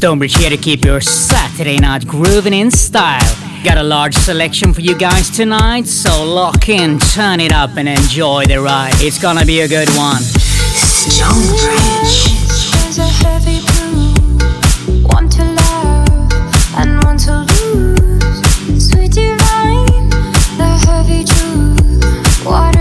Stonebridge here to keep your Saturday night grooving in style. Got a large selection for you guys tonight, so lock in, turn it up, and enjoy the ride. It's gonna be a good one. Stonebridge. There's a heavy blue, one to love and one to lose. Sweet divine, the heavy truth. Water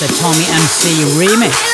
the Tommy MC remix.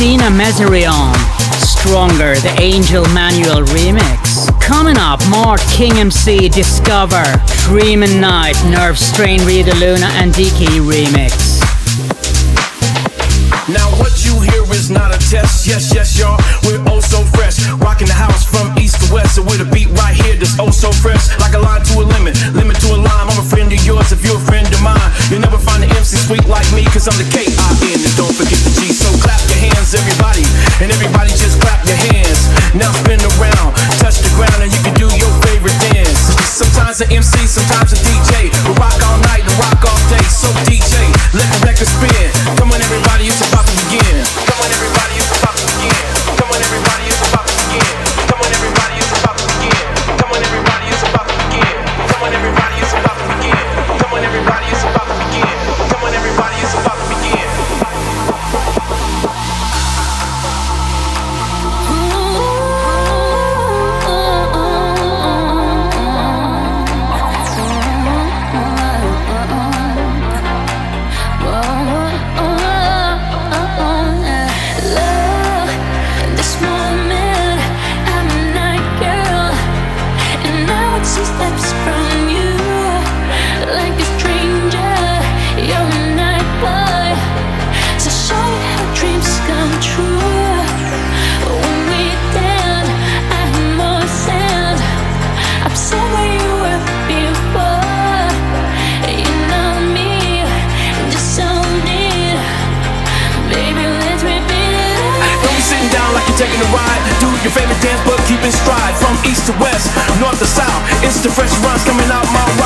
Katina Meserion, Stronger, the Angel Manual remix. Coming up, Mart King MC Discover, Dreamin' Night, Nerve Strain Rita Luna and Diki remix. Not a test. Yes, yes, y'all. We're oh so fresh. Rocking the house from east to west. So with a beat right here that's oh so fresh. Like a line to a limit, limit to a line. I'm a friend of yours if you're a friend of mine. You'll never find an MC sweet like me, cause I'm the K-I-N. And don't forget the G. So clap your hands, everybody. And everybody just clap your hands. Now spin around, touch the ground, and you can do your favorite dance. Sometimes an MC, sometimes a DJ. We rock all night and rock all day. So DJ, let the record spin. Come on, everybody, it's about to begin. Come on, everybody, it's about to begin. Ride. Do your favorite dance, but keep in stride. From east to west, north to south. It's the fresh runs coming out my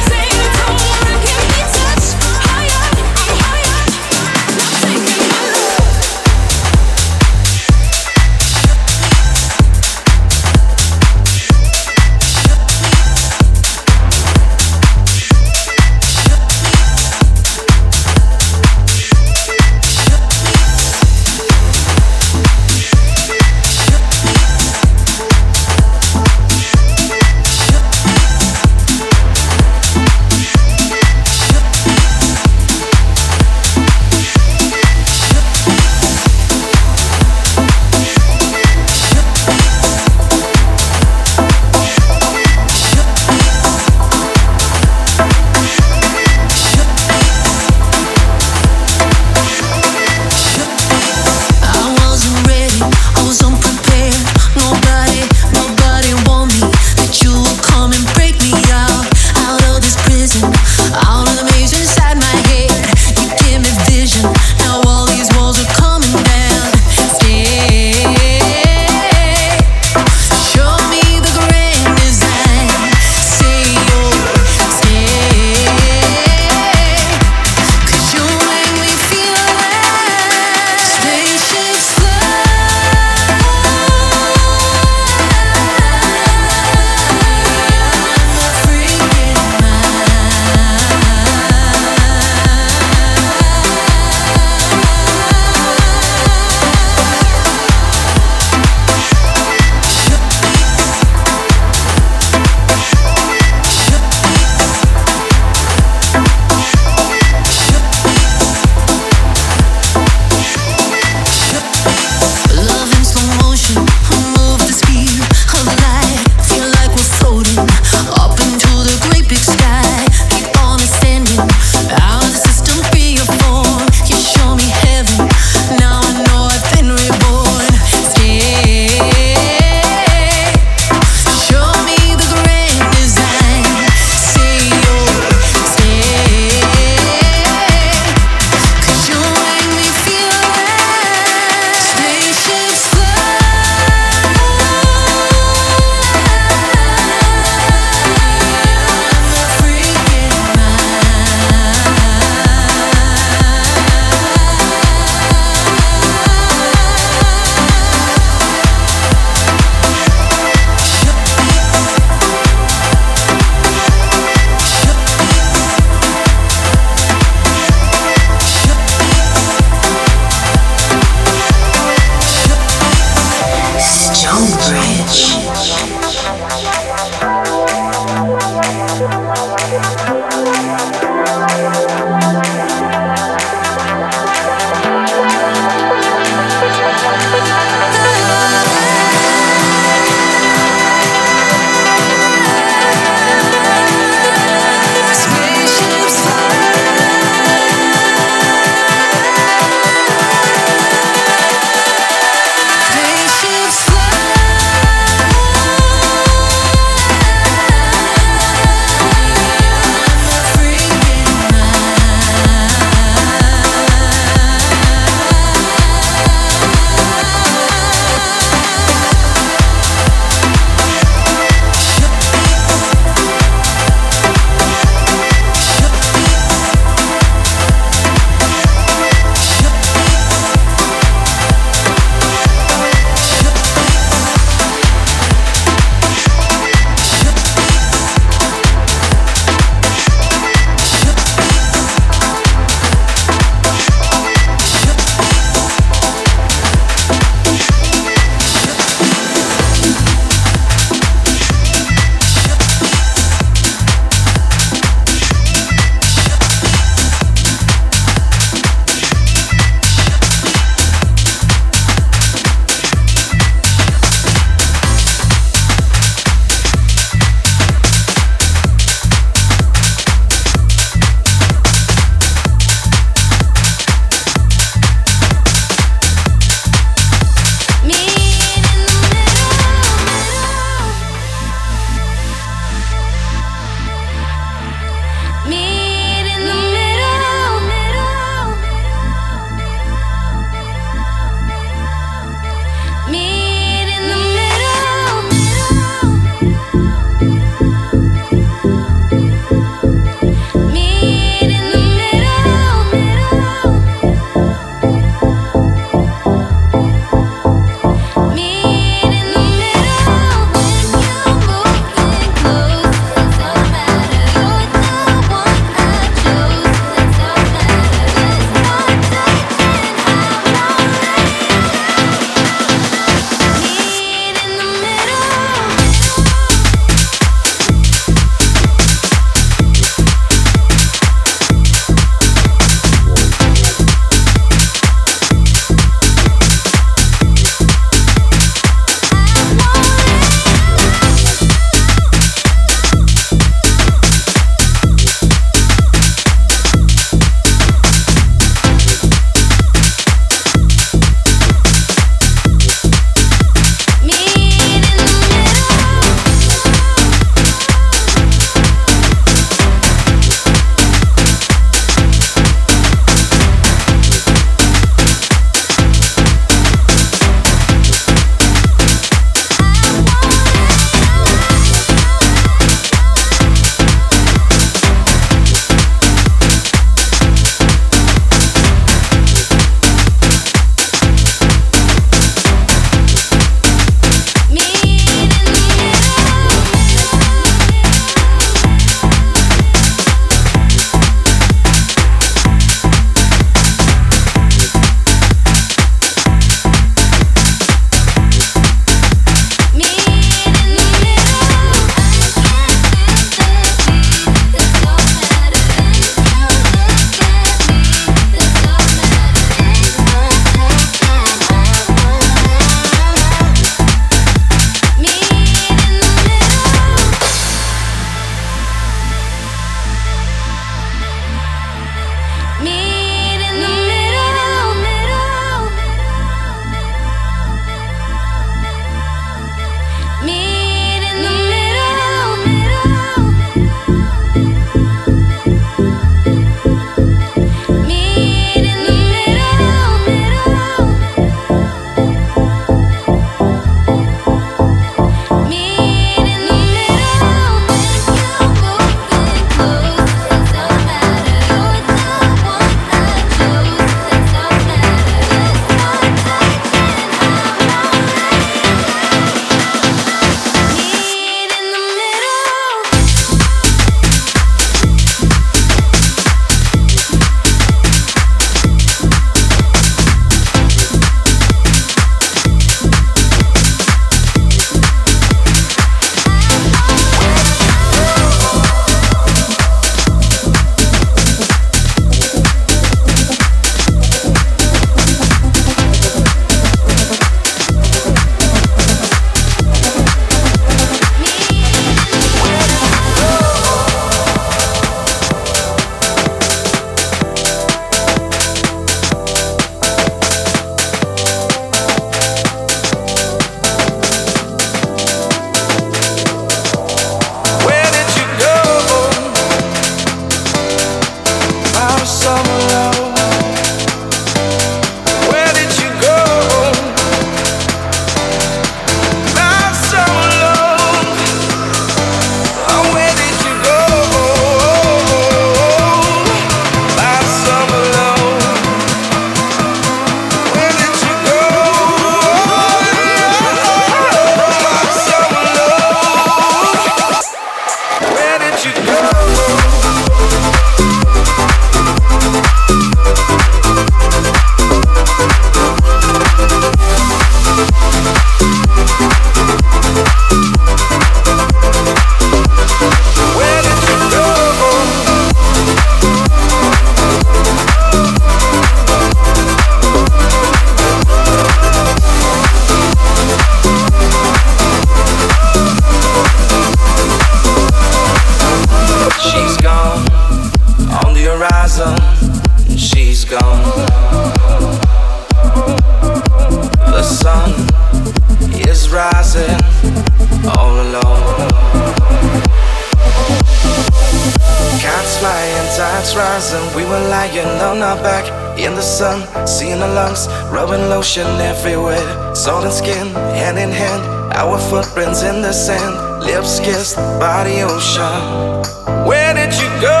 lotion everywhere. Salt and skin, hand in hand. Our footprints in the sand. Lips kissed by the ocean. Where did you go?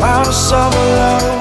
My summer love.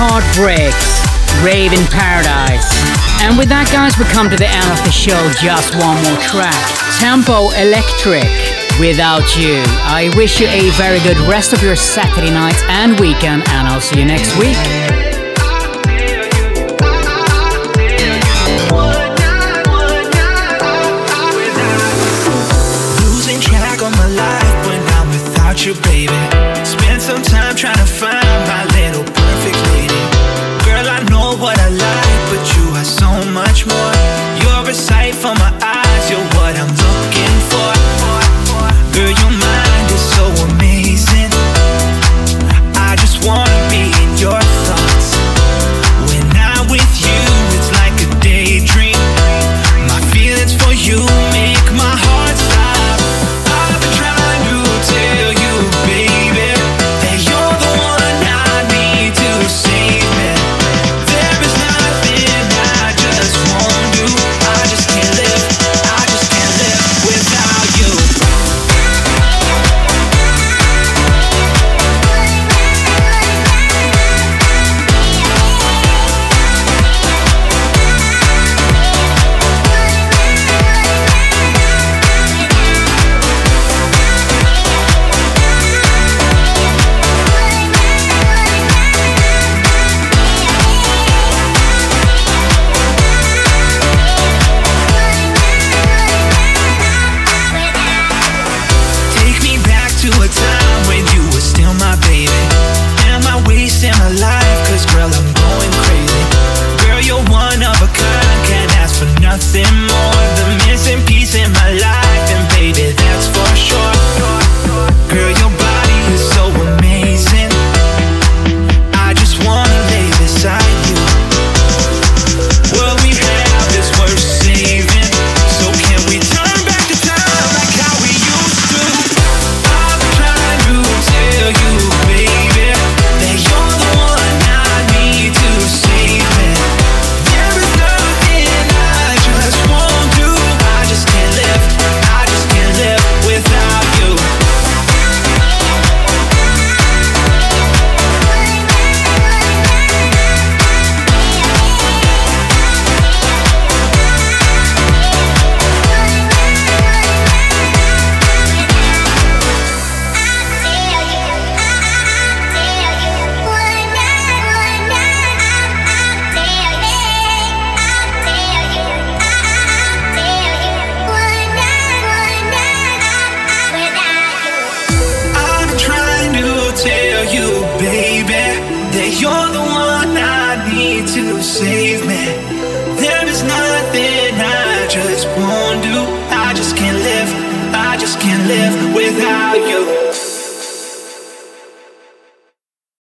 Heartbreaks, Rave in Paradise. And with that, guys, we come to the end of the show. Just one more track Tempo Electric, Without You. I wish you a very good rest of your Saturday night and weekend, and I'll see you next week.